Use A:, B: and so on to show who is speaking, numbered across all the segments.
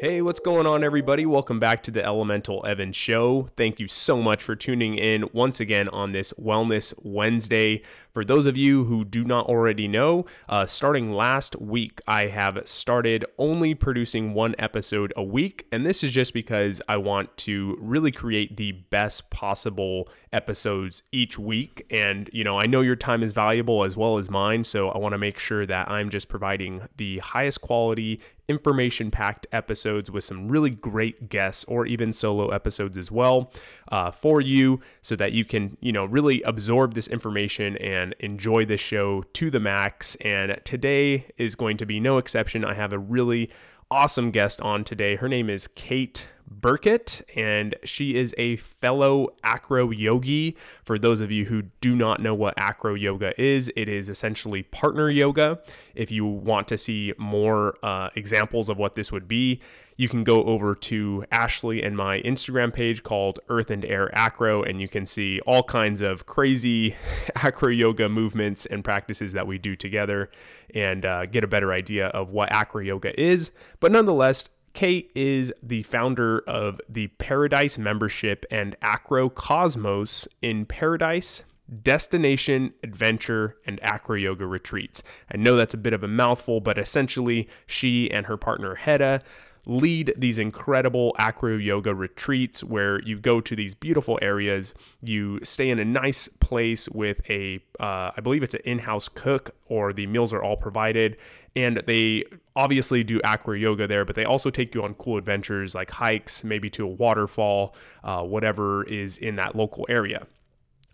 A: Hey, what's going on, everybody? Welcome back to the Elemental Evan Show. Thank you so much for tuning in once again on this Wellness Wednesday. For those of you who do not already know, uh, starting last week, I have started only producing one episode a week. And this is just because I want to really create the best possible episodes each week. And, you know, I know your time is valuable as well as mine. So I want to make sure that I'm just providing the highest quality information packed episodes with some really great guests or even solo episodes as well uh, for you so that you can, you know, really absorb this information and enjoy the show to the max. And today is going to be no exception. I have a really awesome guest on today. Her name is Kate Burkett, and she is a fellow acro yogi. For those of you who do not know what acro yoga is, it is essentially partner yoga. If you want to see more uh, examples of what this would be, you can go over to Ashley and my Instagram page called Earth and Air Acro, and you can see all kinds of crazy acro yoga movements and practices that we do together and uh, get a better idea of what acro yoga is. But nonetheless, Kate is the founder of the Paradise membership and Acro Cosmos in Paradise, Destination, Adventure, and Acro Yoga retreats. I know that's a bit of a mouthful, but essentially, she and her partner Hedda lead these incredible acro yoga retreats where you go to these beautiful areas. You stay in a nice place with a, uh, I believe it's an in-house cook or the meals are all provided. And they obviously do acro yoga there but they also take you on cool adventures like hikes maybe to a waterfall uh, whatever is in that local area.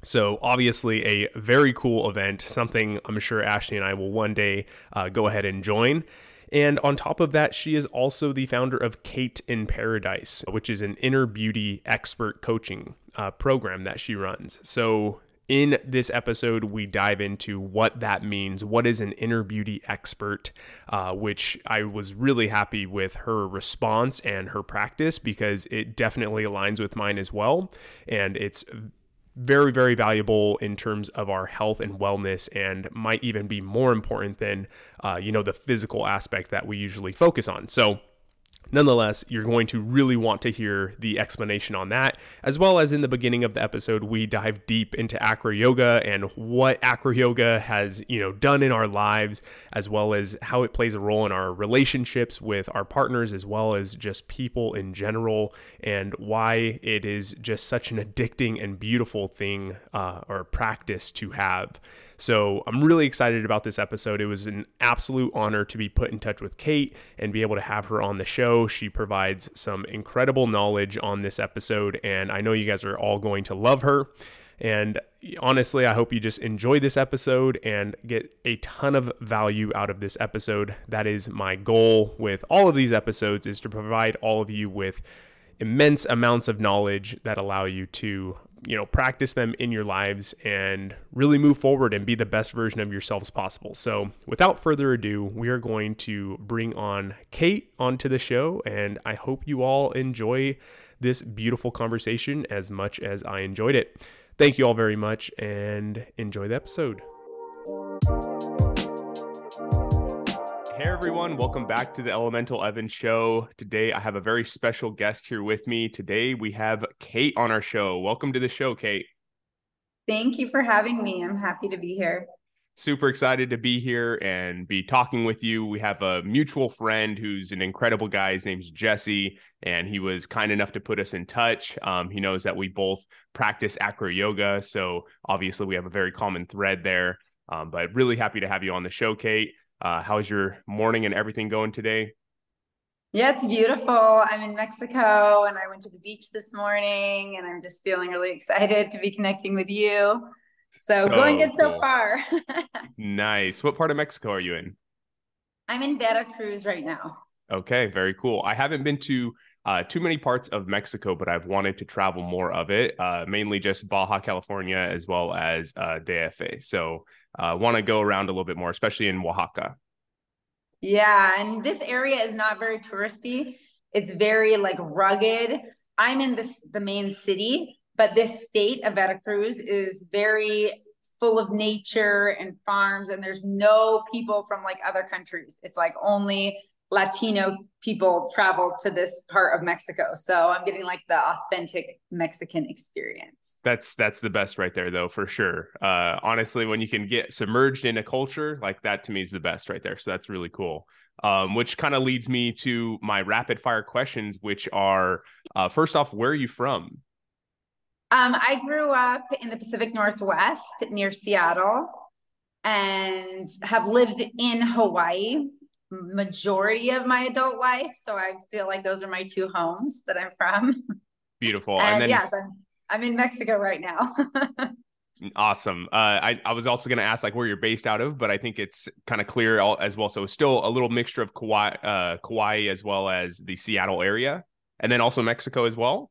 A: So, obviously, a very cool event, something I'm sure Ashley and I will one day uh, go ahead and join. And on top of that, she is also the founder of Kate in Paradise, which is an inner beauty expert coaching uh, program that she runs. So, in this episode, we dive into what that means. What is an inner beauty expert? Uh, which I was really happy with her response and her practice because it definitely aligns with mine as well. And it's very, very valuable in terms of our health and wellness, and might even be more important than, uh, you know, the physical aspect that we usually focus on. So, Nonetheless, you're going to really want to hear the explanation on that, as well as in the beginning of the episode, we dive deep into acro yoga and what acro yoga has, you know, done in our lives, as well as how it plays a role in our relationships with our partners, as well as just people in general, and why it is just such an addicting and beautiful thing uh, or practice to have. So I'm really excited about this episode. It was an absolute honor to be put in touch with Kate and be able to have her on the show. She provides some incredible knowledge on this episode, and I know you guys are all going to love her. And honestly, I hope you just enjoy this episode and get a ton of value out of this episode. That is my goal with all of these episodes is to provide all of you with immense amounts of knowledge that allow you to you know, practice them in your lives and really move forward and be the best version of yourselves possible. So, without further ado, we are going to bring on Kate onto the show, and I hope you all enjoy this beautiful conversation as much as I enjoyed it. Thank you all very much and enjoy the episode. Hey everyone, welcome back to the Elemental Evan Show. Today I have a very special guest here with me. Today we have Kate on our show. Welcome to the show, Kate.
B: Thank you for having me. I'm happy to be here.
A: Super excited to be here and be talking with you. We have a mutual friend who's an incredible guy. His name's Jesse, and he was kind enough to put us in touch. Um, he knows that we both practice acro yoga, so obviously we have a very common thread there. Um, but really happy to have you on the show, Kate. Uh, how's your morning and everything going today?
B: Yeah, it's beautiful. I'm in Mexico and I went to the beach this morning and I'm just feeling really excited to be connecting with you. So, so going good so far.
A: nice. What part of Mexico are you in?
B: I'm in Veracruz right now.
A: Okay, very cool. I haven't been to uh, too many parts of Mexico, but I've wanted to travel more of it, uh, mainly just Baja California as well as uh, DF. So uh, want to go around a little bit more, especially in Oaxaca.
B: Yeah, and this area is not very touristy. It's very like rugged. I'm in this the main city, but this state of Veracruz is very full of nature and farms and there's no people from like other countries. It's like only Latino people travel to this part of Mexico. So I'm getting like the authentic Mexican experience.
A: That's that's the best right there though, for sure. Uh honestly, when you can get submerged in a culture, like that to me is the best right there. So that's really cool. Um, which kind of leads me to my rapid fire questions, which are uh, first off, where are you from?
B: Um, I grew up in the Pacific Northwest near Seattle and have lived in Hawaii majority of my adult life. So I feel like those are my two homes that I'm from.
A: Beautiful.
B: and, and then, yes, I'm, I'm in Mexico right now.
A: awesome. Uh, I, I was also going to ask like where you're based out of, but I think it's kind of clear all, as well. So still a little mixture of Kauai, uh, Kauai as well as the Seattle area and then also Mexico as well.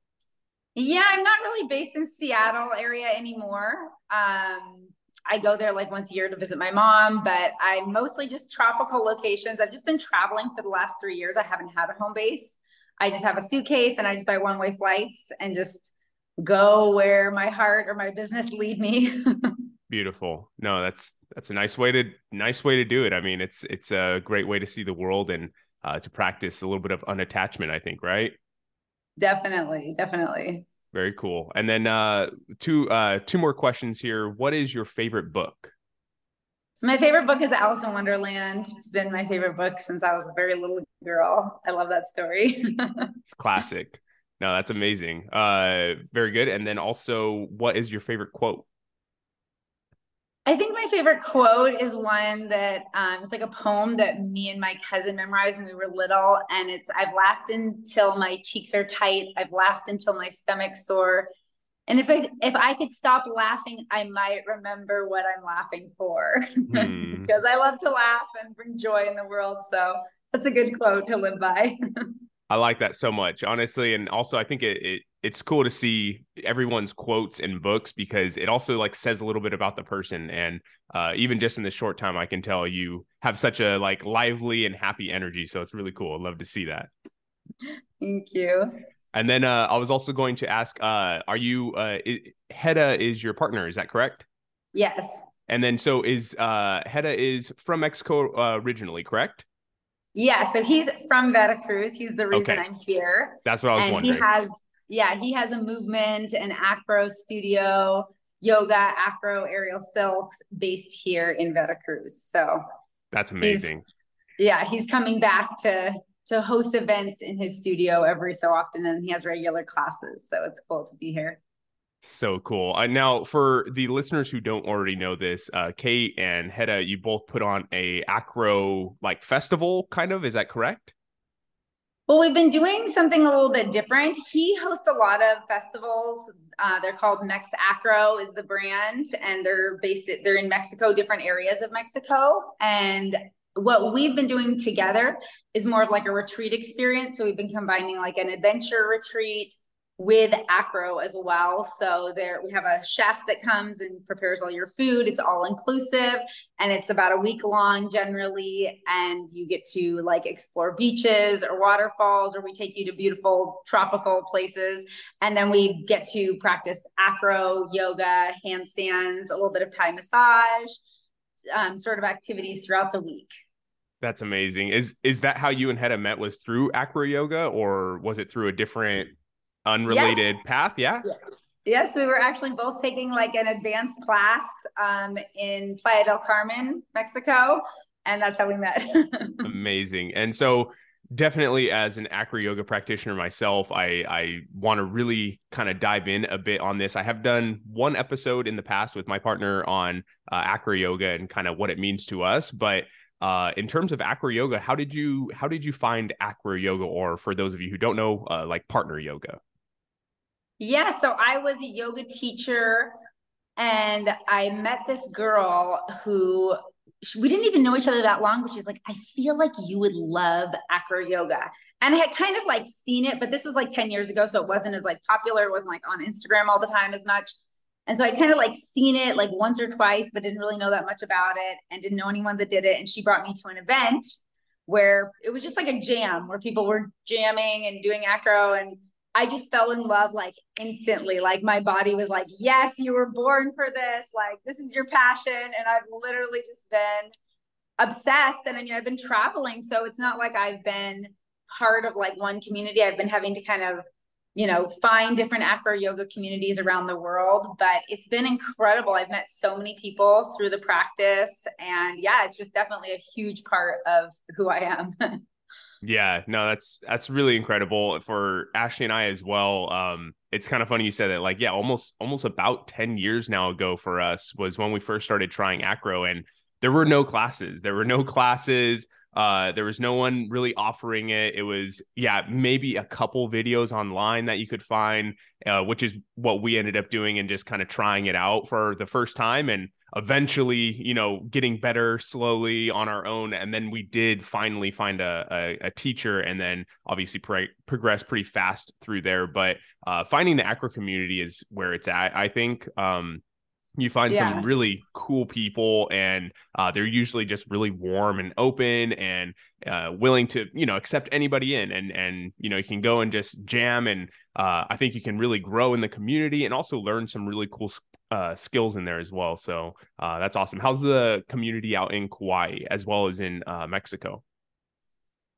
B: Yeah, I'm not really based in Seattle area anymore. Um, I go there like once a year to visit my mom, but I mostly just tropical locations. I've just been traveling for the last three years. I haven't had a home base. I just have a suitcase and I just buy one way flights and just go where my heart or my business lead me.
A: Beautiful. No, that's that's a nice way to nice way to do it. I mean, it's it's a great way to see the world and uh, to practice a little bit of unattachment. I think, right?
B: Definitely, definitely.
A: Very cool. And then uh two uh two more questions here. What is your favorite book?
B: So my favorite book is Alice in Wonderland. It's been my favorite book since I was a very little girl. I love that story.
A: it's classic. No, that's amazing. Uh very good. And then also what is your favorite quote?
B: I think my favorite quote is one that um, it's like a poem that me and my cousin memorized when we were little, and it's "I've laughed until my cheeks are tight. I've laughed until my stomach's sore, and if I if I could stop laughing, I might remember what I'm laughing for, hmm. because I love to laugh and bring joy in the world. So that's a good quote to live by.
A: I like that so much, honestly, and also I think it, it it's cool to see everyone's quotes and books because it also like says a little bit about the person and uh, even just in the short time i can tell you have such a like lively and happy energy so it's really cool i love to see that
B: thank you
A: and then uh, i was also going to ask uh, are you uh, heda is your partner is that correct
B: yes
A: and then so is uh heda is from mexico uh, originally correct
B: yeah, so he's from Veracruz. He's the reason okay. I'm here.
A: That's what I was
B: and
A: wondering.
B: He has yeah, he has a movement, and acro studio, yoga, acro, aerial silks based here in Veracruz. So
A: that's amazing.
B: He's, yeah, he's coming back to to host events in his studio every so often, and he has regular classes. So it's cool to be here.
A: So cool. Uh, now, for the listeners who don't already know this, uh, Kate and Heda, you both put on a acro like festival, kind of. Is that correct?
B: Well, we've been doing something a little bit different. He hosts a lot of festivals. Uh, they're called Mex Acro is the brand, and they're based. They're in Mexico, different areas of Mexico. And what we've been doing together is more of like a retreat experience. So we've been combining like an adventure retreat with acro as well. So there we have a chef that comes and prepares all your food. It's all inclusive and it's about a week long generally and you get to like explore beaches or waterfalls or we take you to beautiful tropical places. And then we get to practice acro yoga handstands a little bit of thai massage um, sort of activities throughout the week.
A: That's amazing. Is is that how you and Heda met was through acro yoga or was it through a different unrelated yes. path. Yeah? yeah.
B: Yes, we were actually both taking like an advanced class um, in Playa del Carmen, Mexico, and that's how we met.
A: Amazing. And so, definitely, as an acro yoga practitioner myself, I I want to really kind of dive in a bit on this. I have done one episode in the past with my partner on uh, acro yoga and kind of what it means to us, but uh, in terms of acro yoga, how did you how did you find acro yoga, or for those of you who don't know, uh, like partner yoga?
B: Yeah, so I was a yoga teacher and I met this girl who we didn't even know each other that long, but she's like, I feel like you would love acro yoga. And I had kind of like seen it, but this was like 10 years ago. So it wasn't as like popular. It wasn't like on Instagram all the time as much. And so I kind of like seen it like once or twice, but didn't really know that much about it and didn't know anyone that did it. And she brought me to an event where it was just like a jam where people were jamming and doing acro and I just fell in love like instantly. Like my body was like, yes, you were born for this. Like this is your passion. And I've literally just been obsessed. And I mean, I've been traveling, so it's not like I've been part of like one community. I've been having to kind of, you know, find different acro yoga communities around the world, but it's been incredible. I've met so many people through the practice. And yeah, it's just definitely a huge part of who I am.
A: Yeah, no, that's that's really incredible for Ashley and I as well. Um, it's kind of funny you said that. Like, yeah, almost almost about ten years now ago for us was when we first started trying acro, and there were no classes. There were no classes. Uh, there was no one really offering it. It was, yeah, maybe a couple videos online that you could find, uh, which is what we ended up doing and just kind of trying it out for the first time. And eventually, you know, getting better slowly on our own. And then we did finally find a, a, a teacher and then obviously pro- progress pretty fast through there. But uh, finding the acro community is where it's at, I think. Um, you find yeah. some really cool people and uh, they're usually just really warm and open and uh, willing to you know accept anybody in and and you know you can go and just jam and uh, i think you can really grow in the community and also learn some really cool uh, skills in there as well so uh, that's awesome how's the community out in kauai as well as in uh, mexico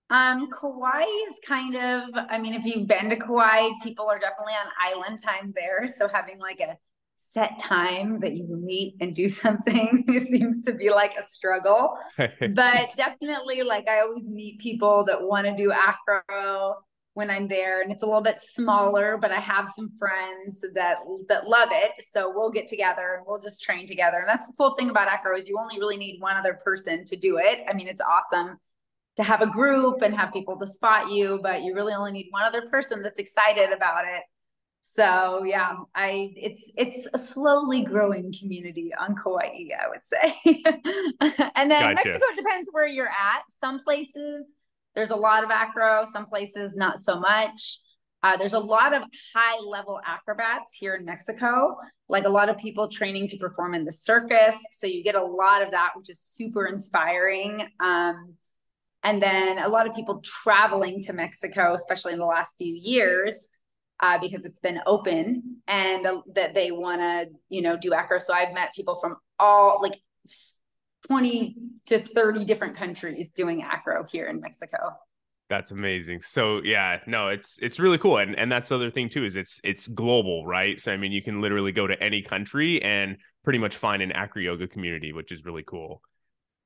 B: um, Kauai is kind of, I mean, if you've been to Kauai, people are definitely on island time there. So having like a set time that you meet and do something seems to be like a struggle. but definitely, like, I always meet people that want to do acro when I'm there, and it's a little bit smaller, but I have some friends that that love it. So we'll get together and we'll just train together. And that's the cool thing about acro is you only really need one other person to do it. I mean, it's awesome to have a group and have people to spot you, but you really only need one other person that's excited about it so yeah, I it's it's a slowly growing community on Kauai, I would say. and then gotcha. Mexico depends where you're at. Some places there's a lot of acro, some places not so much. Uh, there's a lot of high level acrobats here in Mexico, like a lot of people training to perform in the circus. So you get a lot of that, which is super inspiring. Um, and then a lot of people traveling to Mexico, especially in the last few years, uh, because it's been open and uh, that they want to, you know, do acro. So I've met people from all like 20 to 30 different countries doing acro here in Mexico.
A: That's amazing. So yeah, no, it's it's really cool. And and that's the other thing too, is it's it's global, right? So I mean you can literally go to any country and pretty much find an acro yoga community, which is really cool.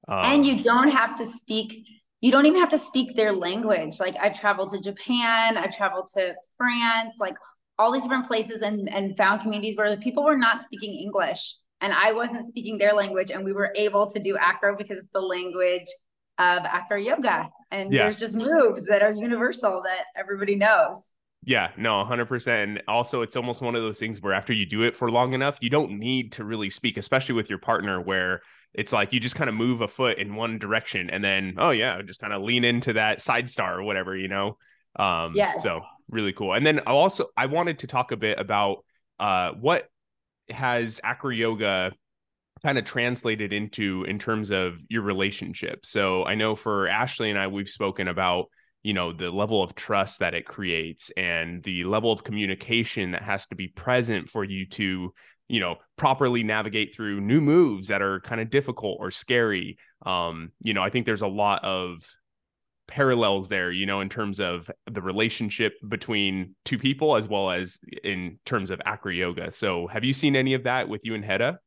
B: Um, and you don't have to speak you don't even have to speak their language. Like I've traveled to Japan, I've traveled to France, like all these different places and, and found communities where the people were not speaking English and I wasn't speaking their language. And we were able to do acro because it's the language of acro yoga. And yeah. there's just moves that are universal that everybody knows.
A: Yeah, no, 100%. And also, it's almost one of those things where after you do it for long enough, you don't need to really speak, especially with your partner, where it's like you just kind of move a foot in one direction and then oh yeah just kind of lean into that side star or whatever you know um yes. so really cool and then I also i wanted to talk a bit about uh what has acro yoga kind of translated into in terms of your relationship so i know for ashley and i we've spoken about you know the level of trust that it creates and the level of communication that has to be present for you to you know properly navigate through new moves that are kind of difficult or scary. Um you know i think there's a lot of parallels there you know in terms of the relationship between two people as well as in terms of acro yoga. So have you seen any of that with you and Hedda?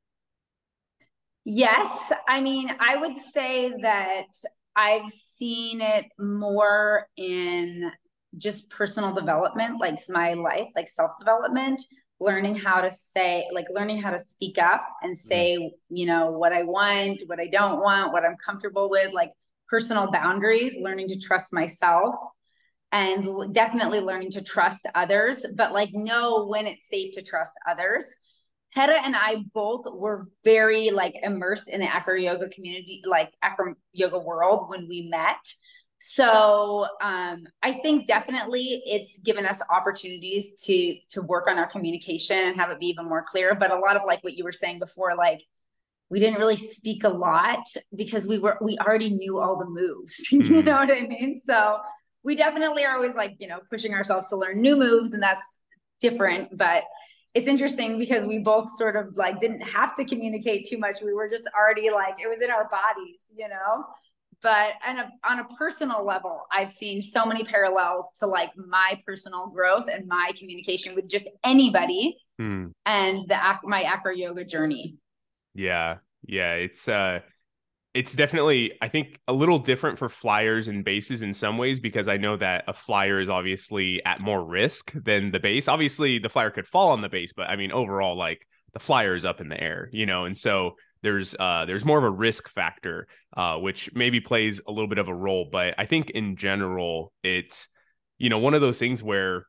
B: Yes. I mean i would say that i've seen it more in just personal development like my life like self development learning how to say like learning how to speak up and mm-hmm. say mm. you know what i want what i don't want what i'm comfortable with like personal boundaries learning to trust myself and definitely learning to trust others but like know when it's safe to trust others Hedda and I both were very like immersed in the acro yoga community, like acro yoga world when we met. So um, I think definitely it's given us opportunities to to work on our communication and have it be even more clear. But a lot of like what you were saying before, like we didn't really speak a lot because we were we already knew all the moves. Mm-hmm. you know what I mean? So we definitely are always like you know pushing ourselves to learn new moves, and that's different. But it's interesting because we both sort of like didn't have to communicate too much. We were just already like it was in our bodies, you know. But on a, on a personal level, I've seen so many parallels to like my personal growth and my communication with just anybody hmm. and the my acro yoga journey.
A: Yeah, yeah, it's uh it's definitely i think a little different for flyers and bases in some ways because i know that a flyer is obviously at more risk than the base. Obviously the flyer could fall on the base but i mean overall like the flyer is up in the air you know and so there's uh there's more of a risk factor uh which maybe plays a little bit of a role but i think in general it's you know one of those things where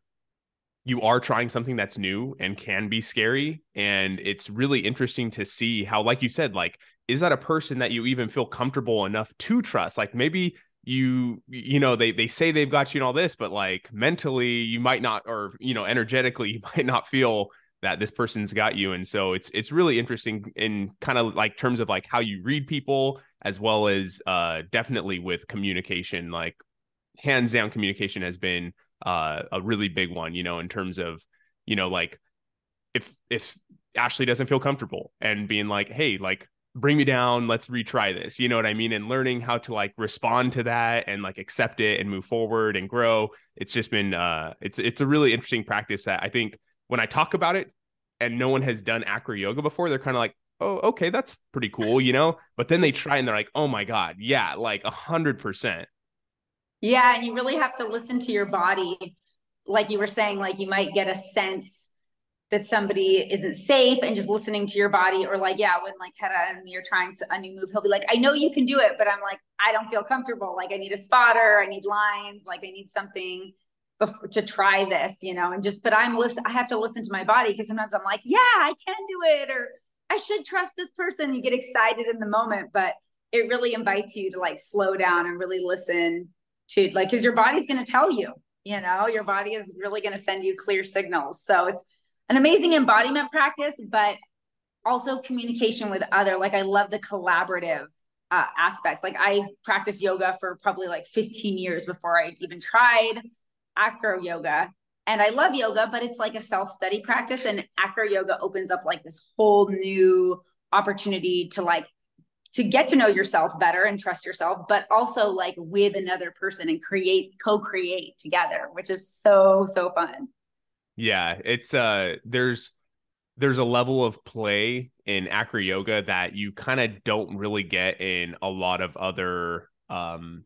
A: you are trying something that's new and can be scary and it's really interesting to see how like you said like is that a person that you even feel comfortable enough to trust? Like maybe you you know they they say they've got you and all this but like mentally you might not or you know energetically you might not feel that this person's got you. And so it's it's really interesting in kind of like terms of like how you read people as well as uh definitely with communication. Like hands down communication has been uh a really big one you know in terms of you know like if if Ashley doesn't feel comfortable and being like hey like bring me down let's retry this you know what i mean? And learning how to like respond to that and like accept it and move forward and grow it's just been uh it's it's a really interesting practice that i think when i talk about it and no one has done acro yoga before they're kind of like oh okay that's pretty cool you know? But then they try and they're like oh my god yeah like a hundred percent.
B: Yeah and you really have to listen to your body like you were saying like you might get a sense that somebody isn't safe and just listening to your body or like yeah when like Hedda and me are trying a new move he'll be like I know you can do it but I'm like I don't feel comfortable. Like I need a spotter. I need lines. Like I need something before, to try this you know and just but I'm listen I have to listen to my body because sometimes I'm like yeah I can do it or I should trust this person. You get excited in the moment but it really invites you to like slow down and really listen to like because your body's going to tell you you know? Your body is really going to send you clear signals. So it's an amazing embodiment practice, but also communication with other. Like I love the collaborative uh, aspects. Like I practiced yoga for probably like 15 years before I even tried acro yoga. And I love yoga, but it's like a self-study practice. And acro yoga opens up like this whole new opportunity to like to get to know yourself better and trust yourself, but also like with another person and create, co-create together, which is so, so fun.
A: Yeah, it's uh there's there's a level of play in acro yoga that you kind of don't really get in a lot of other um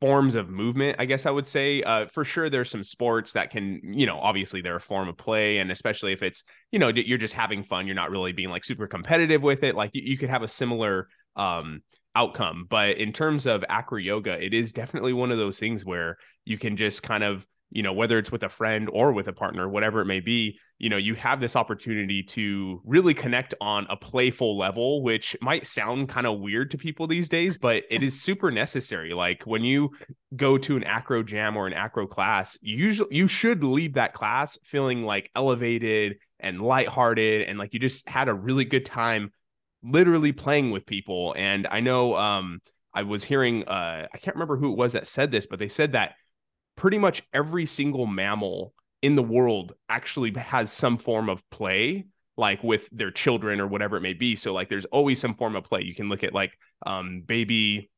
A: forms of movement i guess i would say. Uh, for sure there's some sports that can you know obviously they're a form of play and especially if it's you know you're just having fun you're not really being like super competitive with it like you, you could have a similar um outcome. But in terms of acro yoga it is definitely one of those things where you can just kind of you know whether it's with a friend or with a partner whatever it may be you know you have this opportunity to really connect on a playful level which might sound kind of weird to people these days but it is super necessary. Like when you go to an acro jam or an acro class you usually you should leave that class feeling like elevated and lighthearted and like you just had a really good time literally playing with people. And i know um i was hearing uh i can't remember who it was that said this but they said that pretty much every single mammal in the world actually has some form of play like with their children or whatever it may be. So like there's always some form of play. You can look at like um baby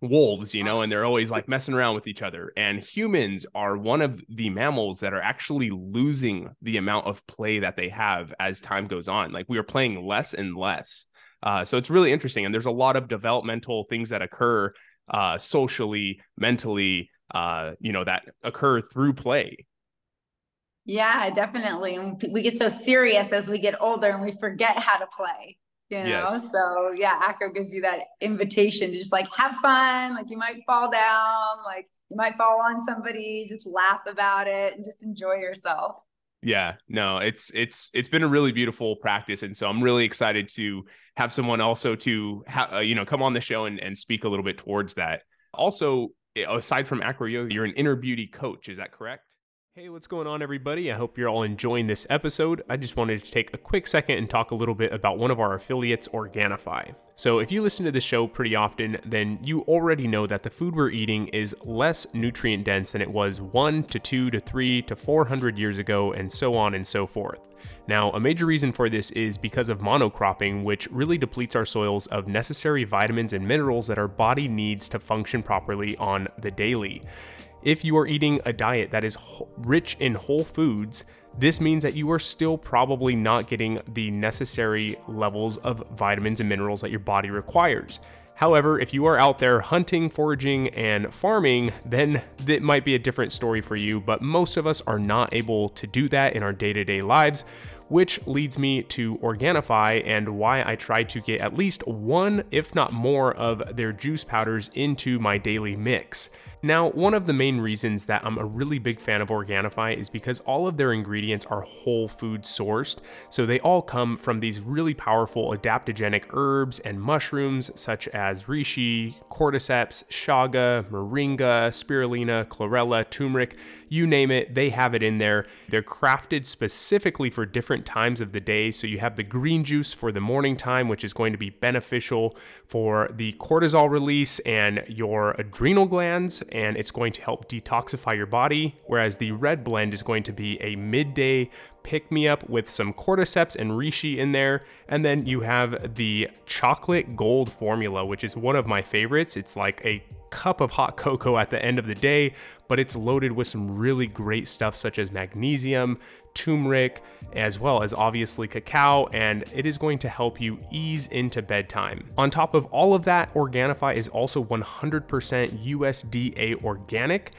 A: wolves you know and they're always like messing around with each other. And humans are one of the mammals that are actually losing the amount of play that they have as time goes on. Like we are playing less and less. Uh, so it's really interesting. And there's a lot of developmental things that occur uh, socially mentally uh, you know, that occur through play.
B: Yeah, definitely. And we get so serious as we get older and we forget how to play, you know? Yes. So yeah, Acro gives you that invitation to just like have fun. Like you might fall down, like you might fall on somebody, just laugh about it and just enjoy yourself.
A: Yeah, no, it's it's it's been a really beautiful practice, and so I'm really excited to have someone also to ha- uh, you know come on the show and and speak a little bit towards that. Also, aside from acro yoga, you're an inner beauty coach. Is that correct? Hey, what's going on, everybody? I hope you're all enjoying this episode. I just wanted to take a quick second and talk a little bit about one of our affiliates, Organifi. So, if you listen to the show pretty often, then you already know that the food we're eating is less nutrient dense than it was one to two to three to 400 years ago, and so on and so forth. Now, a major reason for this is because of monocropping, which really depletes our soils of necessary vitamins and minerals that our body needs to function properly on the daily. If you are eating a diet that is rich in whole foods, this means that you are still probably not getting the necessary levels of vitamins and minerals that your body requires. However, if you are out there hunting, foraging, and farming, then that might be a different story for you, but most of us are not able to do that in our day to day lives, which leads me to Organifi and why I try to get at least one, if not more, of their juice powders into my daily mix. Now, one of the main reasons that I'm a really big fan of Organifi is because all of their ingredients are whole food sourced. So they all come from these really powerful adaptogenic herbs and mushrooms such as reishi, cordyceps, chaga, moringa, spirulina, chlorella, turmeric, you name it, they have it in there. They're crafted specifically for different times of the day. So you have the green juice for the morning time, which is going to be beneficial for the cortisol release and your adrenal glands and it's going to help detoxify your body. Whereas the red blend is going to be a midday pick me up with some cordyceps and reishi in there. And then you have the chocolate gold formula, which is one of my favorites. It's like a cup of hot cocoa at the end of the day, but it's loaded with some really great stuff such as magnesium, turmeric, as well as obviously cacao, and it is going to help you ease into bedtime. On top of all of that, Organifi is also 100% USDA organic,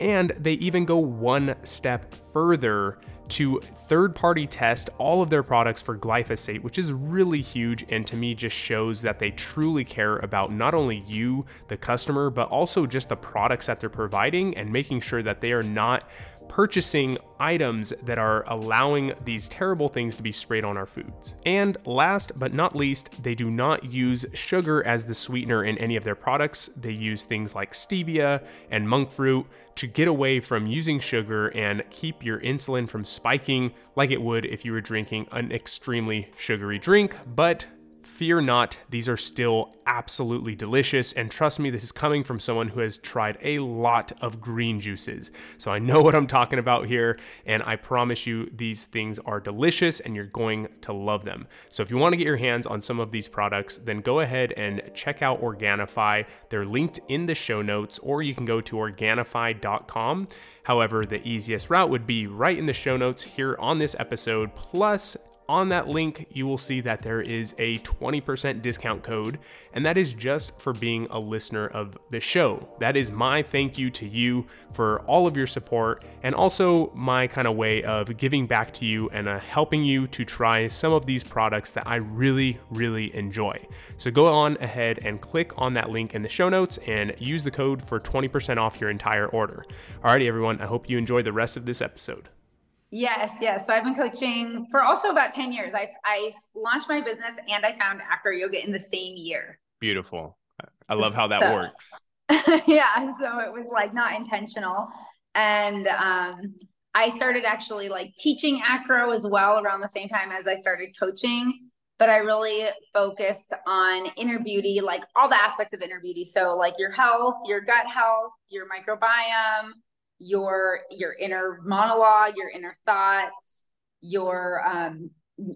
A: and they even go one step further to third party test all of their products for glyphosate, which is really huge and to me just shows that they truly care about not only you, the customer, but also just the products that they're providing and making sure that they are not purchasing items that are allowing these terrible things to be sprayed on our foods. And last but not least, they do not use sugar as the sweetener in any of their products. They use things like stevia and monk fruit to get away from using sugar and keep your insulin from spiking like it would if you were drinking an extremely sugary drink. But Fear not, these are still absolutely delicious. And trust me, this is coming from someone who has tried a lot of green juices. So I know what I'm talking about here. And I promise you, these things are delicious and you're going to love them. So if you want to get your hands on some of these products, then go ahead and check out Organifi. They're linked in the show notes, or you can go to Organifi.com. However, the easiest route would be right in the show notes here on this episode, plus on that link, you will see that there is a 20% discount code, and that is just for being a listener of the show. That is my thank you to you for all of your support, and also my kind of way of giving back to you and uh, helping you to try some of these products that I really, really enjoy. So go on ahead and click on that link in the show notes and use the code for 20% off your entire order. Alrighty, everyone, I hope you enjoy the rest of this episode.
B: Yes, yes. So I've been coaching for also about 10 years. I I launched my business and I found acro yoga in the same year.
A: Beautiful. I love how that so, works.
B: yeah, so it was like not intentional. And um I started actually like teaching acro as well around the same time as I started coaching, but I really focused on inner beauty, like all the aspects of inner beauty. So like your health, your gut health, your microbiome, your your inner monologue your inner thoughts your um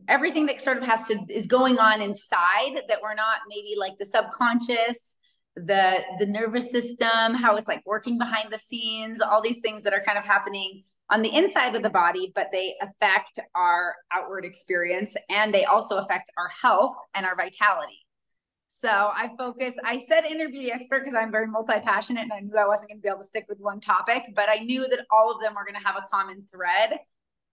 B: everything that sort of has to is going on inside that we're not maybe like the subconscious the the nervous system how it's like working behind the scenes all these things that are kind of happening on the inside of the body but they affect our outward experience and they also affect our health and our vitality so I focus, I said inner beauty expert because I'm very multi passionate and I knew I wasn't going to be able to stick with one topic, but I knew that all of them were going to have a common thread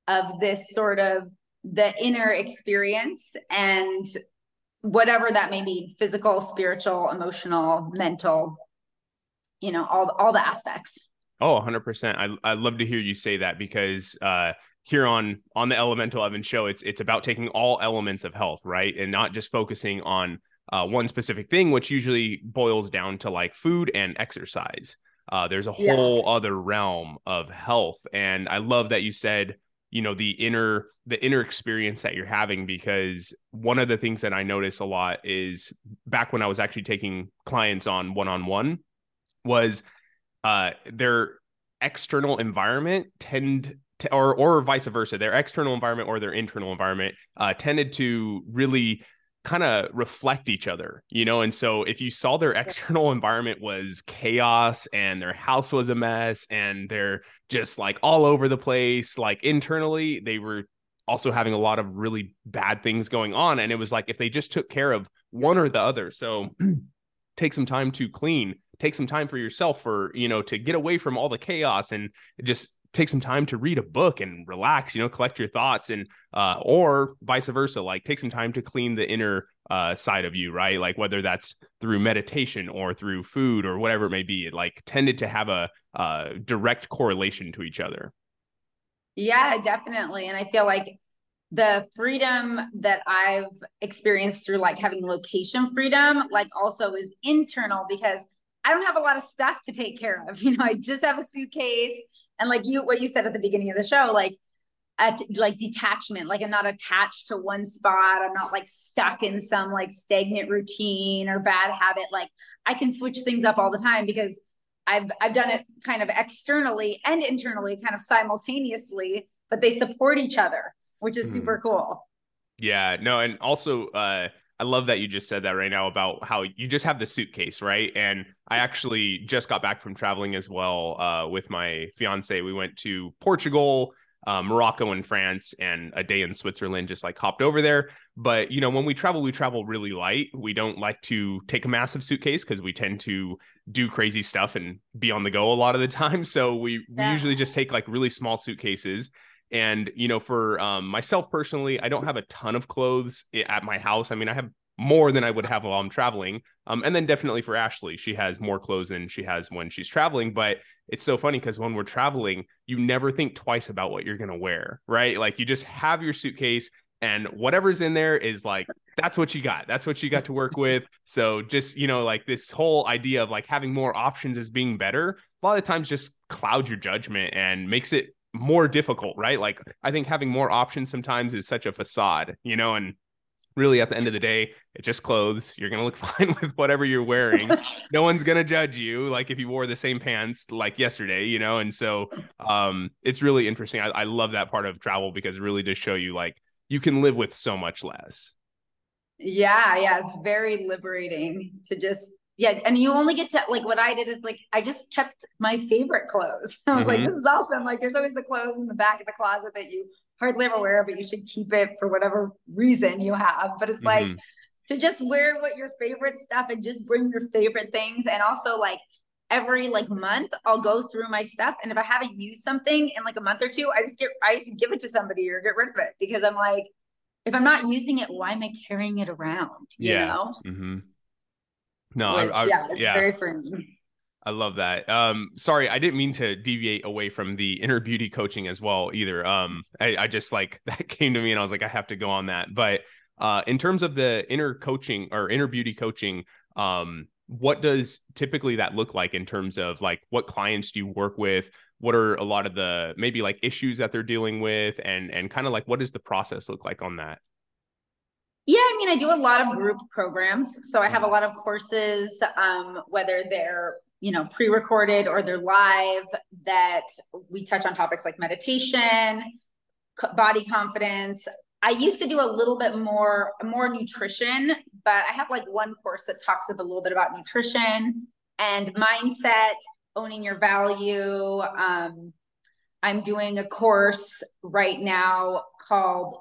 B: of this sort of the inner experience and whatever that may be physical, spiritual, emotional, mental, you know, all, all the aspects.
A: Oh, 100%. I, I love to hear you say that because, uh, here on on the elemental evan show it's it's about taking all elements of health right and not just focusing on uh, one specific thing, which usually boils down to like food and exercise. uh, there's a whole yeah. other realm of health and i love that you said you know the inner the inner experience that you're having because one of the things that i notice a lot is back when i was actually taking clients on one-on-one was uh their external environment tend to, or or vice versa their external environment or their internal environment uh tended to really kind of reflect each other, you know? And so if you saw their external environment was chaos and their house was a mess and they're just like all over the place, like internally, they were also having a lot of really bad things going on. And it was like if they just took care of one or the other. So take some time to clean, take some time for yourself for, you know, to get away from all the chaos and just take some time to read a book and relax you know collect your thoughts and uh, or vice versa like take some time to clean the inner uh, side of you right? Like whether that's through meditation or through food or whatever it may be it like tended to have a, a direct correlation to each other.
B: Yeah definitely. And i feel like the freedom that I've experienced through like having location freedom, like also is internal because I don't have a lot of stuff to take care of. You know, I just have a suitcase and like you what you said at the beginning of the show like at like detachment like i'm not attached to one spot. I'm not like stuck in some like stagnant routine or bad habit. Like i can switch things up all the time because i've i've done it kind of externally and internally kind of simultaneously but they support each other which is mm. super cool.
A: Yeah no and also uh I love that you just said that right now about how you just have the suitcase, right? And I actually just got back from traveling as well uh, with my fiance. We went to Portugal, uh, Morocco, and France, and a day in Switzerland. Just like hopped over there. But you know, when we travel, we travel really light. We don't like to take a massive suitcase because we tend to do crazy stuff and be on the go a lot of the time. So we, yeah. we usually just take like really small suitcases and, you know, for um, myself personally, I don't have a ton of clothes at my house. I mean, I have more than I would have while I'm traveling. Um, and then definitely for Ashley, she has more clothes than she has when she's traveling. But it's so funny because when we're traveling, you never think twice about what you're to wear, right? Like you just have your suitcase and whatever's in there is like that's what you got that's what you got to work with so just you know like this whole idea of like having more options as being better a lot of times just clouds your judgment and makes it more difficult, right? Like I think having more options sometimes is such a facade, you know, and really at the end of the day, it's just clothes. You're gonna look fine with whatever you're wearing. no one's gonna judge you like if you wore the same pants like yesterday, you know. And so um it's really interesting. I, I love that part of travel because it really does show you like you can live with so much less.
B: Yeah, yeah, it's very liberating to just yeah and you only get to like what i did is like i just kept my favorite clothes i was mm-hmm. like this is awesome like there's always the clothes in the back of the closet that you hardly ever wear but you should keep it for whatever reason you have but it's mm-hmm. like to just wear what your favorite stuff and just bring your favorite things and also like every like month I'll go through my stuff and if I haven't used something in like a month or two I just get I just give it to somebody or get rid of it because I'm like if I'm not using it why am I carrying it around you yeah. know mm-hmm.
A: No,
B: Which, I, I, yeah, it's yeah. very freeing.
A: I love that. Um, sorry, I didn't mean to deviate away from the inner beauty coaching as well either. Um, I, I just like that came to me and I was like, I have to go on that. But uh, in terms of the inner coaching or inner beauty coaching, um, what does typically that look like in terms of like what clients do you work with? What are a lot of the maybe like issues that they're dealing with, and and kind of like what does the process look like on that?
B: Yeah, I mean, I do a lot of group programs. So I have a lot of courses, um, whether they're you know pre-recorded or they're live that we touch on topics like meditation body confidence. I used to do a little bit more more nutrition but i have like one course that talks a little bit about nutrition and mindset owning your value. Um, i'm doing a course right now called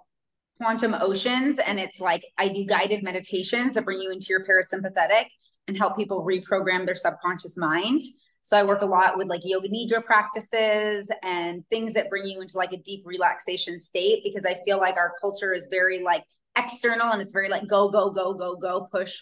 B: quantum oceans and it's like i do guided meditations that bring you into your parasympathetic and help people reprogram their subconscious mind. So i work a lot with like yoga nidra practices and things that bring you into like a deep relaxation state because i feel like our culture is very like external and it's very like go go go go go push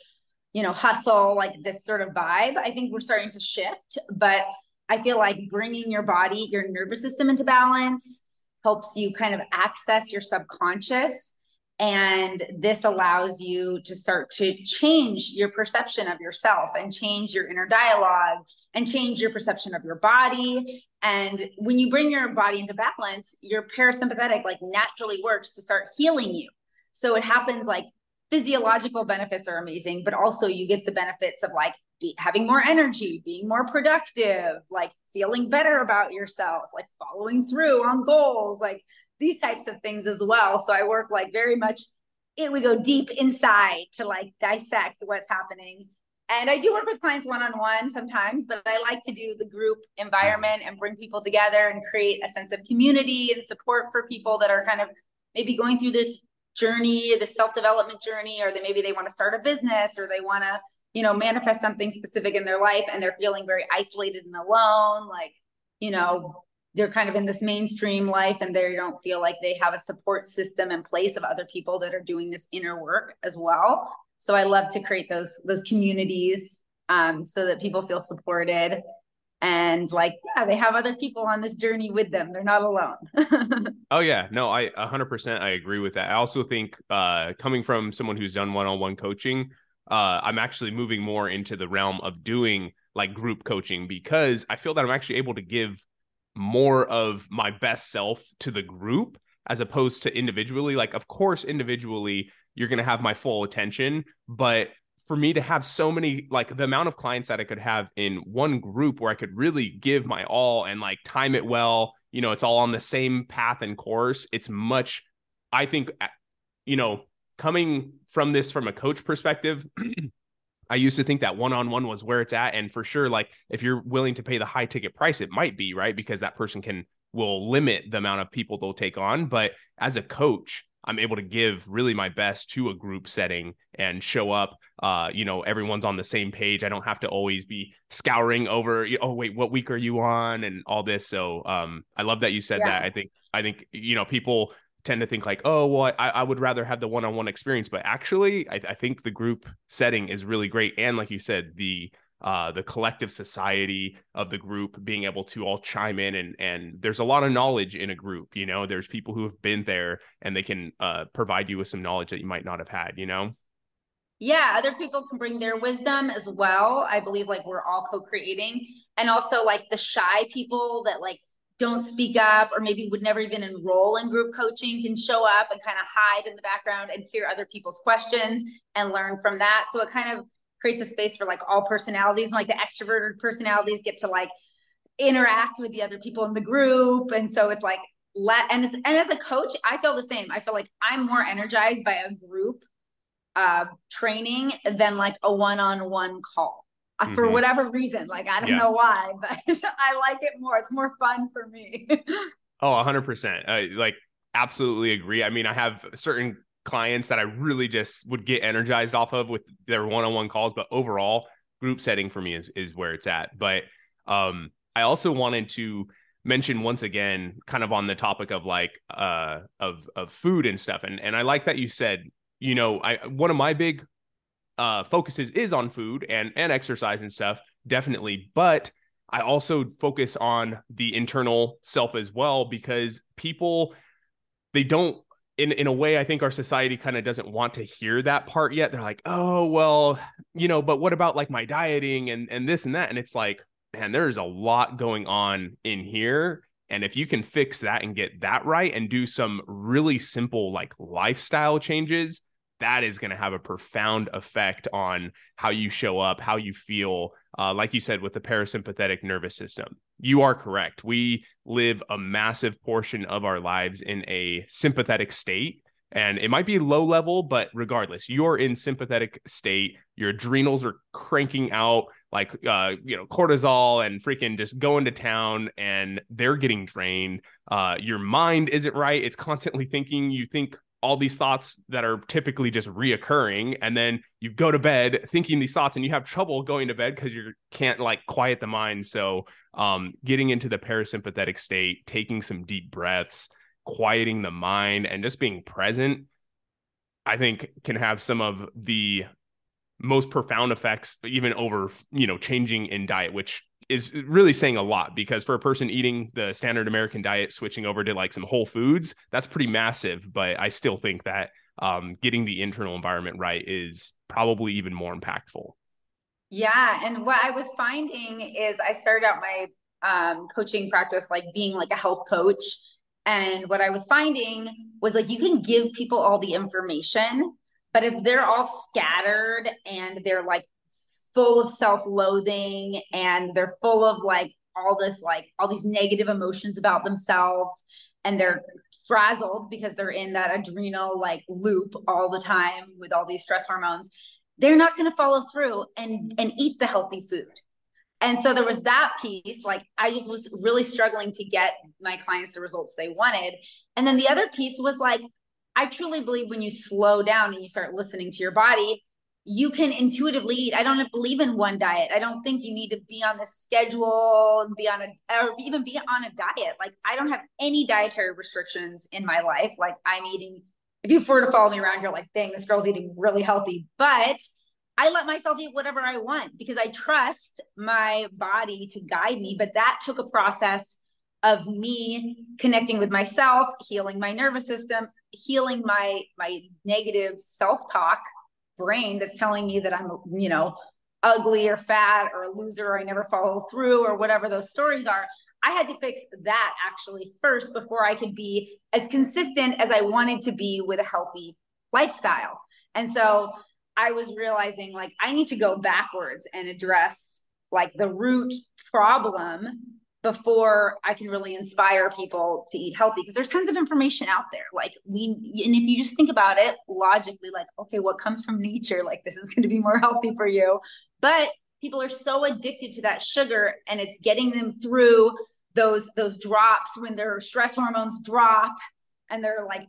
B: you know hustle like this sort of vibe. I think we're starting to shift but i feel like bringing your body your nervous system into balance helps you kind of access your subconscious And this allows you to start to change your perception of yourself and change your inner dialogue and change your perception of your body. And when you bring your body into balance, your parasympathetic like naturally works to start healing you. So it happens like physiological benefits are amazing, but also you get the benefits of like be, having more energy, being more productive, like feeling better about yourself, like following through on goals, like these types of things as well. So I work like very much it we go deep inside to like dissect what's happening. And I do work with clients one on one sometimes, but I like to do the group environment and bring people together and create a sense of community and support for people that are kind of maybe going through this journey, the self development journey, or that maybe they want to start a business or they want to, you know, manifest something specific in their life and they're feeling very isolated and alone. Like, you know, they're kind of in this mainstream life and they don't feel like they have a support system in place of other people that are doing this inner work as well. So I love to create those those communities um, so that people feel supported and like yeah they have other people on this journey with them they're not alone
A: oh yeah no i 100% i agree with that i also think uh coming from someone who's done one-on-one coaching uh i'm actually moving more into the realm of doing like group coaching because i feel that i'm actually able to give more of my best self to the group as opposed to individually like of course individually you're going to have my full attention but for me to have so many like the amount of clients that I could have in one group where I could really give my all and like time it well, you know, it's all on the same path and course. It's much, I think, you know, coming from this from a coach perspective, I used to think that one on one was where it's at. And for sure, like if you're willing to pay the high ticket price, it might be right because that person can will limit the amount of people they'll take on. But as a coach, I'm able to give really my best to a group setting and show up. Uh, you know, everyone's on the same page. I don't have to always be scouring over. Oh, wait, what week are you on, and all this. So, um, I love that you said yeah. that. I think, I think, you know, people tend to think like, oh, well, I, I would rather have the one-on-one experience, but actually, I, I think the group setting is really great. And like you said, the uh, the collective society of the group being able to all chime in and and there's a lot of knowledge in a group you know? There's people who have been there and they can uh, provide you with some knowledge that you might not have had you know?
B: Yeah other people can bring their wisdom as well. I believe like we're all co-creating. And also like the shy people that like don't speak up or maybe would never even enroll in group coaching can show up and kind of hide in the background and hear other people's questions and learn from that. So it kind of creates a space for like all personalities and like the extroverted personalities get to like interact with the other people in the group. And so it's like let and it's and as a coach i feel the same. I feel like i'm more energized by a group uh training than like a one-on-one call mm-hmm. for whatever reason like i don't yeah. know why but i like it more it's more fun for me
A: oh 100% I, like absolutely agree i mean i have certain clients that I really just would get energized off of with their one-on-one calls. But overall, group setting for me is is where it's at. But um, I also wanted to mention once again, kind of on the topic of like uh of of food and stuff. And and I like that you said, you know, I one of my big uh focuses is on food and and exercise and stuff, definitely. But I also focus on the internal self as well because people they don't in in a way, I think our society kind of doesn't want to hear that part yet. They're like, oh well, you know, but what about like my dieting and and this and that? And it's like, man, there's a lot going on in here. And if you can fix that and get that right and do some really simple like lifestyle changes, that is going to have a profound effect on how you show up, how you feel, uh, like you said, with the parasympathetic nervous system. You are correct. We live a massive portion of our lives in a sympathetic state. And it might be low level, but regardless, you're in sympathetic state. Your adrenals are cranking out like uh, you know cortisol and freaking just going to town, and they're getting drained. Uh, your mind isn't right; it's constantly thinking. You think all these thoughts that are typically just reoccurring and then you go to bed thinking these thoughts and you have trouble going to bed because you can't like quiet the mind. So um, getting into the parasympathetic state taking some deep breaths quieting the mind and just being present i think can have some of the most profound effects even over you know changing in diet which is really saying a lot because for a person eating the standard American diet, switching over to like some whole foods, that's pretty massive. But I still think that um, getting the internal environment right is probably even more impactful.
B: Yeah. And what I was finding is I started out my um, coaching practice like being like a health coach. And what I was finding was like you can give people all the information, but if they're all scattered and they're like full of self-loathing and they're full of like all this like all these negative emotions about themselves. And they're frazzled because they're in that adrenal like loop all the time with all these stress hormones. They're not going to follow through and and eat the healthy food. And so there was that piece like i just was really struggling to get my clients the results they wanted. And then the other piece was like i truly believe when you slow down and you start listening to your body you can intuitively eat. I don't believe in one diet. I don't think you need to be on the schedule and be on a or even be on a diet. Like I don't have any dietary restrictions in my life. Like I'm eating. If you were to follow me around, you're like, dang, this girl's eating really healthy. But I let myself eat whatever I want because I trust my body to guide me. But that took a process of me connecting with myself, healing my nervous system, healing my my negative self-talk brain that's telling me that I'm, you know, ugly or fat or a loser or I never follow through or whatever those stories are. I had to fix that actually first before I could be as consistent as I wanted to be with a healthy lifestyle. And so I was realizing like I need to go backwards and address like the root problem before I can really inspire people to eat healthy because there's tons of information out there. Like we and if you just think about it logically, like, okay, what comes from nature, like this is going to be more healthy for you. But people are so addicted to that sugar and it's getting them through those those drops when their stress hormones drop and they're like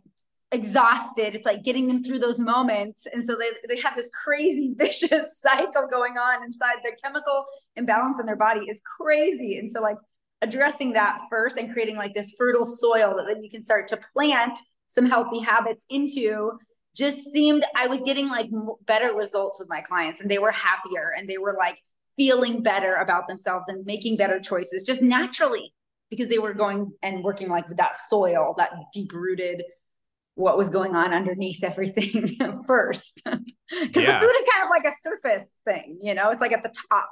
B: exhausted. It's like getting them through those moments. And so they, they have this crazy vicious cycle going on inside. Their chemical imbalance in their body is crazy. And so like addressing that first and creating like this fertile soil that then you can start to plant some healthy habits into just seemed I was getting like better results with my clients and they were happier and they were like feeling better about themselves and making better choices just naturally because they were going and working like with that soil, that deep rooted what was going on underneath everything first. Because yeah. the food is kind of like a surface thing, you know, it's like at the top.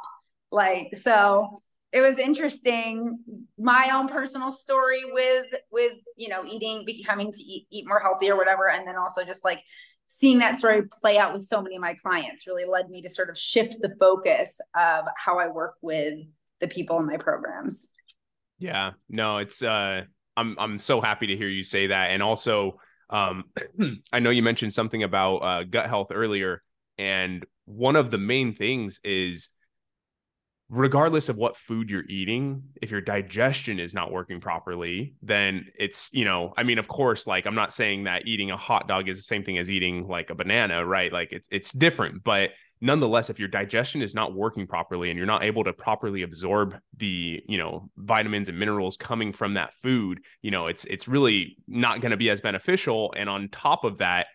B: Like, so it was interesting. My own personal story with with you know eating becoming to eat eat more healthy or whatever and then also just like seeing that story play out with so many of my clients really led me to sort of shift the focus of how I work with the people in my programs.
A: Yeah, no, it's uh I'm I'm so happy to hear you say that. And also um I know you mentioned something about uh gut health earlier and one of the main things is regardless of what food you're eating, if your digestion is not working properly, then it's, you know, I mean, of course, like I'm not saying that eating a hot dog is the same thing as eating like a banana, right? Like it's it's different, but nonetheless, if your digestion is not working properly and you're not able to properly absorb the, you know, vitamins and minerals coming from that food, you know, it's it's really not going to be as beneficial. And on top of that,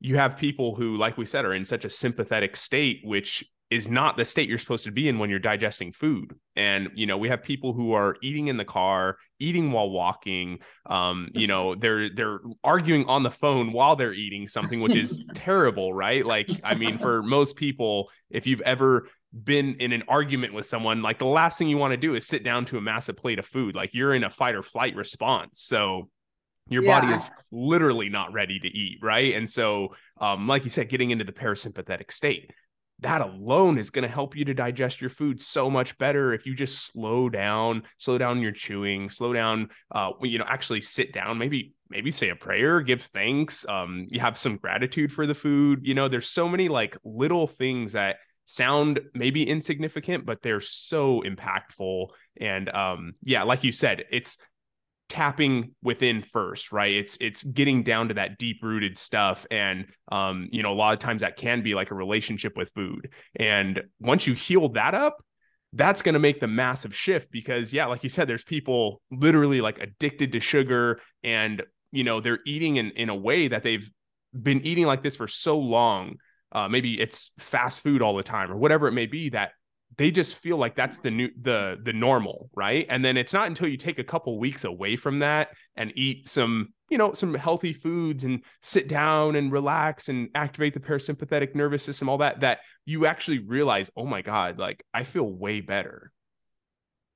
A: you have people who, like we said, are in such a sympathetic state, which is not the state you're supposed to be in when you're digesting food. And you know, we have people who are eating in the car, eating while walking. Um, you know, they're they're arguing on the phone while they're eating something, which is terrible, right? Like, I mean, for most people, if you've ever been in an argument with someone, like the last thing you want to do is sit down to a massive plate of food. Like you're in a fight or flight response. So your yeah. body is literally not ready to eat, right? And so, um, like you said, getting into the parasympathetic state that alone is going to help you to digest your food so much better if you just slow down slow down your chewing slow down uh you know actually sit down maybe maybe say a prayer give thanks um you have some gratitude for the food you know there's so many like little things that sound maybe insignificant but they're so impactful and um yeah like you said it's tapping within first right? It's it's getting down to that deep rooted stuff. And um you know a lot of times that can be like a relationship with food. And once you heal that up that's going to make the massive shift because yeah like you said there's people literally like addicted to sugar and you know they're eating in in a way that they've been eating like this for so long. Uh maybe it's fast food all the time or whatever it may be that they just feel like that's the new the the normal right? And then it's not until you take a couple weeks away from that and eat some you know some healthy foods and sit down and relax and activate the parasympathetic nervous system all that that you actually realize oh my god like i feel way better.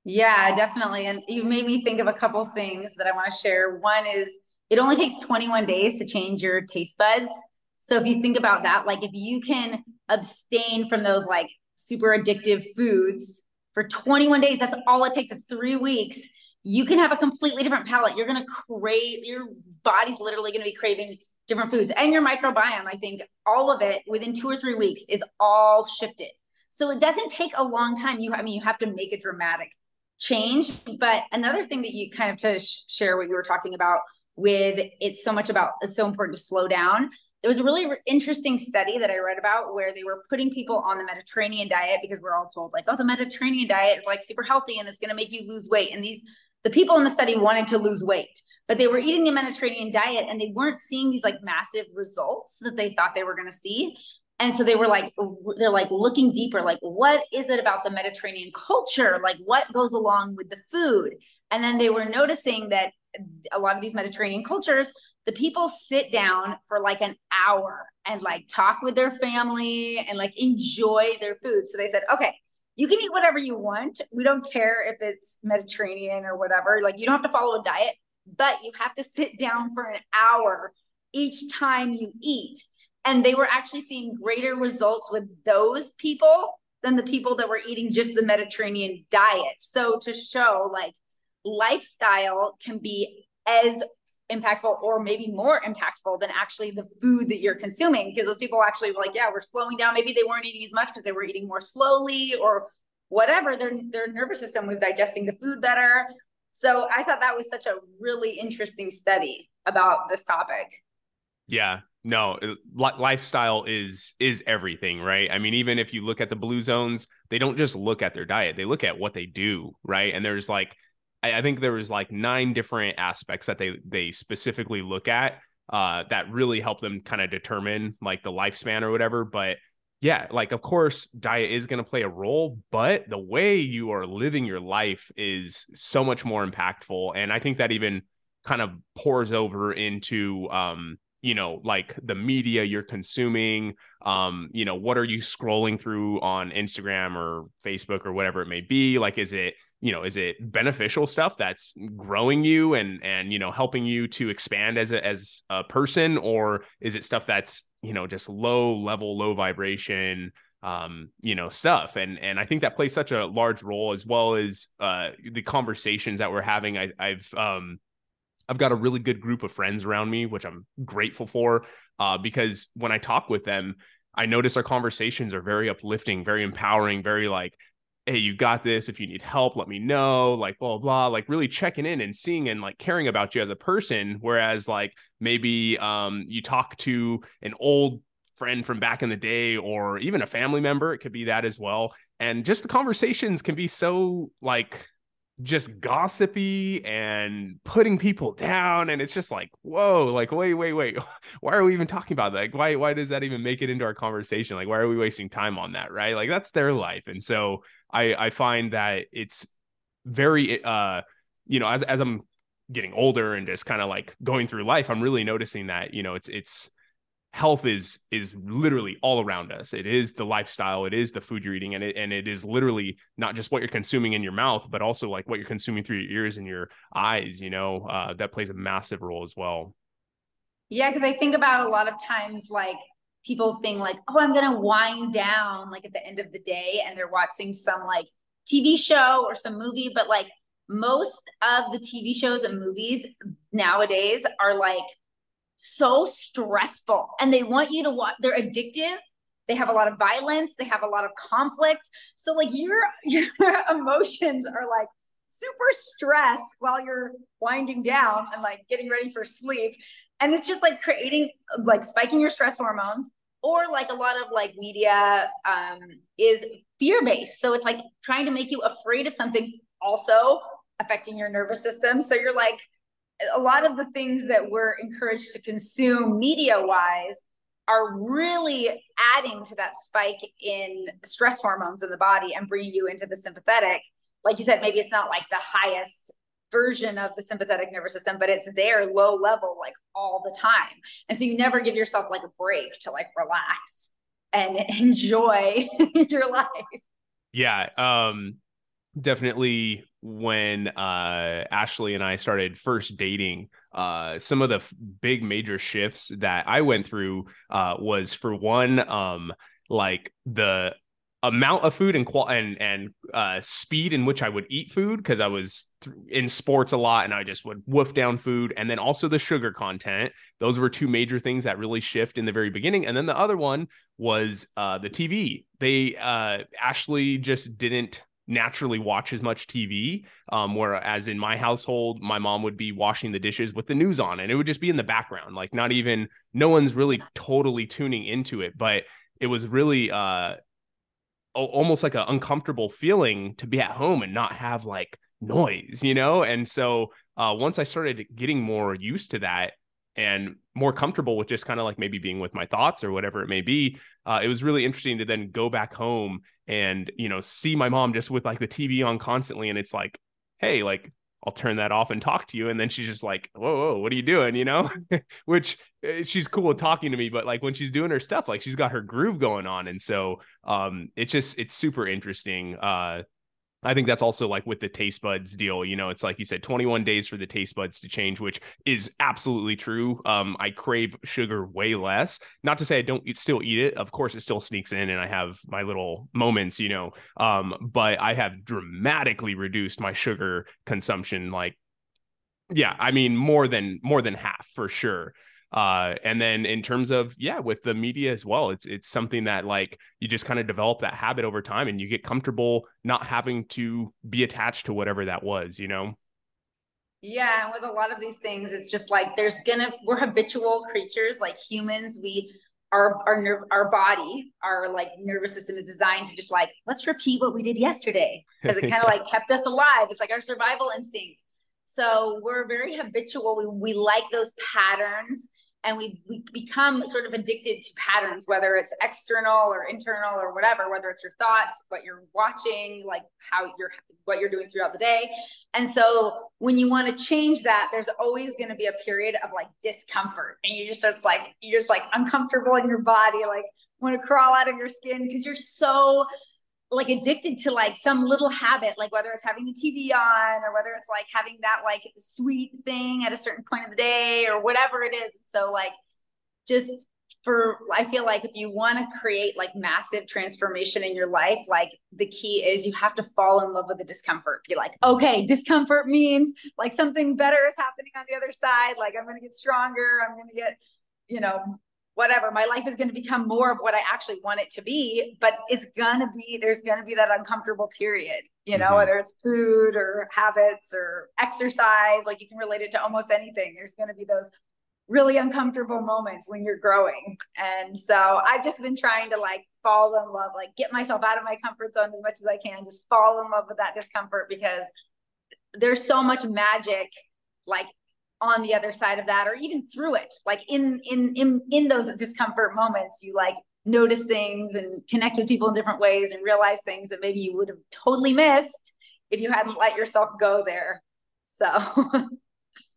B: Yeah definitely. And you made me think of a couple things that i want to share. One is it only takes 21 days to change your taste buds. So if you think about that like if you can abstain from those like super addictive foods for 21 days. That's all it takes. three weeks. You can have a completely different palate. You're going to crave, your body's literally going to be craving different foods and your microbiome. I think all of it within two or three weeks is all shifted. So it doesn't take a long time. You, I mean, you have to make a dramatic change. But another thing that you kind of to sh- share what you were talking about with it's so much about it's so important to slow down there was a really interesting study that I read about where they were putting people on the Mediterranean diet because we're all told like, oh, the Mediterranean diet is like super healthy and it's going to make you lose weight. And these the people in the study wanted to lose weight, but they were eating the Mediterranean diet and they weren't seeing these like massive results that they thought they were going to see. And so they were like, they're like looking deeper, like, what is it about the Mediterranean culture? Like, what goes along with the food? And then they were noticing that a lot of these Mediterranean cultures, the people sit down for like an hour and like talk with their family and like enjoy their food. So they said, okay, you can eat whatever you want. We don't care if it's Mediterranean or whatever. Like you don't have to follow a diet, but you have to sit down for an hour each time you eat. And they were actually seeing greater results with those people than the people that were eating just the Mediterranean diet. So to show like lifestyle can be as impactful or maybe more impactful than actually the food that you're consuming. Because those people actually were like yeah we're slowing down. Maybe they weren't eating as much because they were eating more slowly or whatever. Their their nervous system was digesting the food better. So i thought that was such a really interesting study about this topic.
A: Yeah. No lifestyle is is everything right? I mean even if you look at the blue zones they don't just look at their diet. They look at what they do right? And there's like I, I think there was like nine different aspects that they they specifically look at uh, that really help them kind of determine like the lifespan or whatever. But yeah, like of course, diet is going to play a role, but the way you are living your life is so much more impactful. And I think that even kind of pours over into um, you know like the media you're consuming um you know what are you scrolling through on instagram or facebook or whatever it may be like is it you know is it beneficial stuff that's growing you and and you know helping you to expand as a as a person? Or is it stuff that's you know just low level low vibration um you know stuff? And and i think that plays such a large role as well as uh the conversations that we're having. I, i've um I've got a really good group of friends around me, which I'm grateful for, uh, because when I talk with them, I notice our conversations are very uplifting, very empowering, very like, hey, you got this. If you need help, let me know. Like blah blah, like really checking in and seeing and like caring about you as a person. Whereas like maybe um, you talk to an old friend from back in the day or even a family member, it could be that as well. And just the conversations can be so like just gossipy and putting people down and it's just like whoa like wait wait wait why are we even talking about that? Like why why does that even make it into our conversation? Like why are we wasting time on that right? Like that's their life. And so i i find that it's very uh you know as as i'm getting older and just kind of like going through life i'm really noticing that you know it's it's health is is literally all around us. It is the lifestyle, it is the food you're eating, and it and it is literally not just what you're consuming in your mouth, but also like what you're consuming through your ears and your eyes. You know, uh, that plays a massive role as well.
B: Yeah, because I think about a lot of times like people think like, oh, I'm gonna wind down like at the end of the day, and they're watching some like TV show or some movie, but like most of the TV shows and movies nowadays are like so stressful. And they want you to watch they're addictive. They have a lot of violence. They have a lot of conflict. So like your your emotions are like super stressed while you're winding down and like getting ready for sleep. And it's just like creating like spiking your stress hormones or like a lot of like media um is fear based so it's like trying to make you afraid of something also affecting your nervous system. So you're like a lot of the things that we're encouraged to consume media wise are really adding to that spike in stress hormones in the body and bringing you into the sympathetic. Like you said, maybe it's not like the highest version of the sympathetic nervous system, but it's there low level like all the time. And so you never give yourself like a break to like relax and enjoy your life.
A: Yeah. Um definitely when uh Ashley and I started first dating, uh some of the f- big major shifts that I went through uh was for one um like the amount of food and qual and and uh, speed in which I would eat food because I was th- in sports a lot and I just would woof down food and then also the sugar content. Those were two major things that really shift in the very beginning. And then the other one was uh, the TV. They uh, Ashley just didn't naturally watch as much TV. Um, whereas in my household, my mom would be washing the dishes with the news on and it would just be in the background, like not even no one's really totally tuning into it. But it was really uh almost like an uncomfortable feeling to be at home and not have like noise, you know? And so uh, once I started getting more used to that and more comfortable with just kind of like maybe being with my thoughts or whatever it may be, uh, it was really interesting to then go back home and, you know, see my mom just with like the TV on constantly. And it's like, hey, like I'll turn that off and talk to you. And then she's just like, whoa, whoa, what are you doing? You know, which eh, she's cool with talking to me, but like when she's doing her stuff, like she's got her groove going on. And so um, it's just, it's super interesting. Uh, I think that's also like with the taste buds deal. You know, it's like you said, 21 days for the taste buds to change, which is absolutely true. Um, I crave sugar way less. Not to say I don't still eat it. Of course, it still sneaks in, and I have my little moments. You know, um, but I have dramatically reduced my sugar consumption. Like, yeah, I mean more than more than half for sure. Uh, and then in terms of yeah, with the media as well, it's it's something that like you just kind of develop that habit over time, and you get comfortable not having to be attached to whatever that was, you know.
B: Yeah, and with a lot of these things, it's just like there's gonna we're habitual creatures like humans. We our our nerve our body our like nervous system is designed to just like let's repeat what we did yesterday because it kind of like kept us alive. It's like our survival instinct. So we're very habitual. We, we like those patterns and we, we become sort of addicted to patterns, whether it's external or internal or whatever, whether it's your thoughts, what you're watching, like how you're, what you're doing throughout the day. And so when you want to change that, there's always going to be a period of like discomfort. And you just, it's like, you're just like uncomfortable in your body, like want to crawl out of your skin because you're so like addicted to like some little habit, like whether it's having the TV on or whether it's like having that like sweet thing at a certain point of the day or whatever it is. So like just for I feel like if you want to create like massive transformation in your life, like the key is you have to fall in love with the discomfort. Be like, okay, discomfort means like something better is happening on the other side. Like I'm gonna get stronger, I'm gonna get, you know, whatever my life is going to become more of what i actually want it to be but it's going to be there's going to be that uncomfortable period you know mm-hmm. whether it's food or habits or exercise like you can relate it to almost anything there's going to be those really uncomfortable moments when you're growing and so i've just been trying to like fall in love like get myself out of my comfort zone as much as i can just fall in love with that discomfort because there's so much magic like on the other side of that or even through it. Like in in in in those discomfort moments you like notice things and connect with people in different ways and realize things that maybe you would have totally missed if you hadn't let yourself go there. So.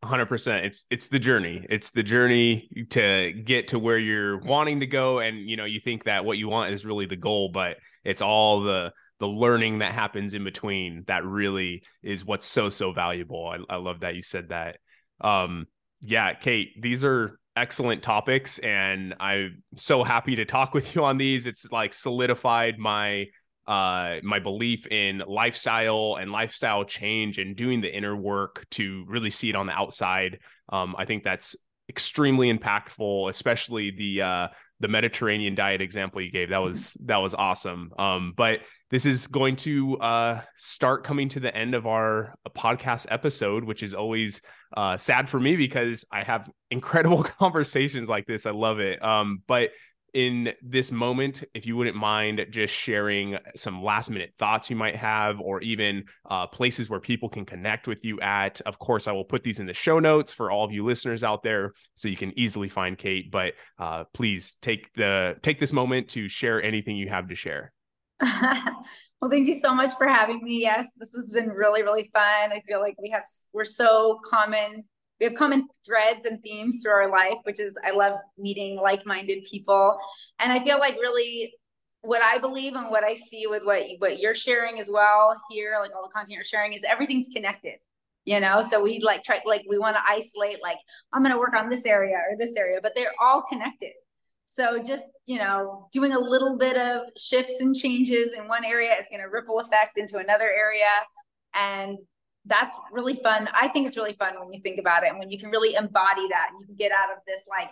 A: 100% it's it's the journey. It's the journey to get to where you're wanting to go. And you know you think that what you want is really the goal but it's all the the learning that happens in between that really is what's so so valuable. I, I love that you said that um, yeah, Kate, these are excellent topics, and I'm so happy to talk with you on these. It's like solidified my uh my belief in lifestyle and lifestyle change and doing the inner work to really see it on the outside um i think that's extremely impactful especially the uh the Mediterranean diet example you gave. That was that was awesome. Um, but this is going to uh, start coming to the end of our uh, podcast episode, which is always uh, sad for me because I have incredible conversations like this. I love it. Um, but in this moment, if you wouldn't mind just sharing some last minute thoughts you might have, or even uh, places where people can connect with you at. Of course, I will put these in the show notes for all of you listeners out there, so you can easily find Kate. But uh, please take the take this moment to share anything you have to share.
B: well, thank you so much for having me. Yes, this has been really, really fun. I feel like we have we're so common we have common threads and themes through our life, which is I love meeting like-minded people. And I feel like really what I believe and what I see with what what you're sharing as well here, like all the content you're sharing, is everything's connected. You know, so we like try like we want to isolate like I'm going to work on this area or this area, but they're all connected. So just you know, doing a little bit of shifts and changes in one area, it's going to ripple effect into another area, and that's really fun. I think it's really fun when you think about it and when you can really embody that and you can get out of this like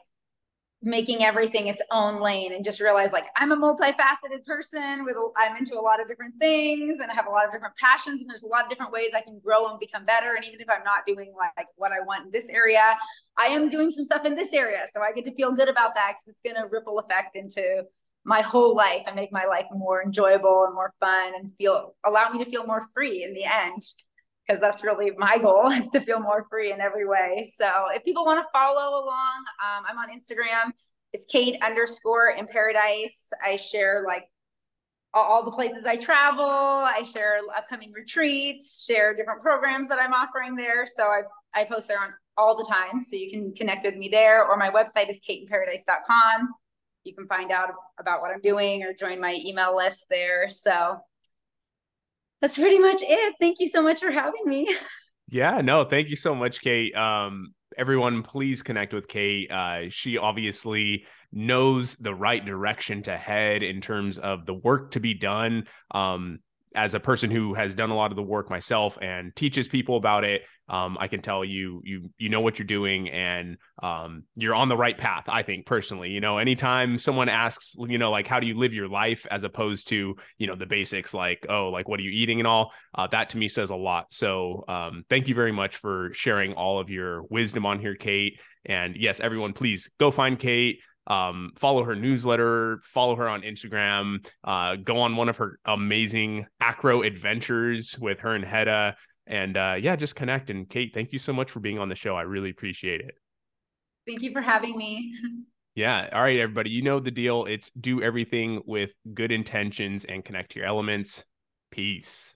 B: making everything its own lane and just realize like I'm a multifaceted person with I'm into a lot of different things and I have a lot of different passions and there's a lot of different ways I can grow and become better. And even if I'm not doing like what I want in this area I am doing some stuff in this area. So I get to feel good about that because it's going to ripple effect into my whole life and make my life more enjoyable and more fun and feel allow me to feel more free in the end because that's really my goal is to feel more free in every way. So if people want to follow along, um, I'm on Instagram. It's Kate underscore in paradise. I share like all the places I travel. I share upcoming retreats, share different programs that I'm offering there. So I I post there on all the time. So you can connect with me there, or my website is kateinparadise.com. You can find out about what I'm doing or join my email list there. So that's pretty much it. Thank you so much for having me.
A: Yeah, no, thank you so much, Kate. Um, everyone, please connect with Kate. Uh, she obviously knows the right direction to head in terms of the work to be done. Um, as a person who has done a lot of the work myself and teaches people about it, um, I can tell you you you know what you're doing and um, you're on the right path. I think personally, you know, anytime someone asks, you know, like how do you live your life, as opposed to you know the basics like oh like what are you eating and all, uh, that to me says a lot. So um, thank you very much for sharing all of your wisdom on here, Kate. And yes, everyone, please go find Kate um, follow her newsletter, follow her on Instagram, uh, go on one of her amazing acro adventures with her and Hedda. And uh, yeah, just connect. And Kate, thank you so much for being on the show. I really appreciate it.
B: Thank you for having me.
A: Yeah. All right, everybody. You know the deal. It's do everything with good intentions and connect to your elements. Peace.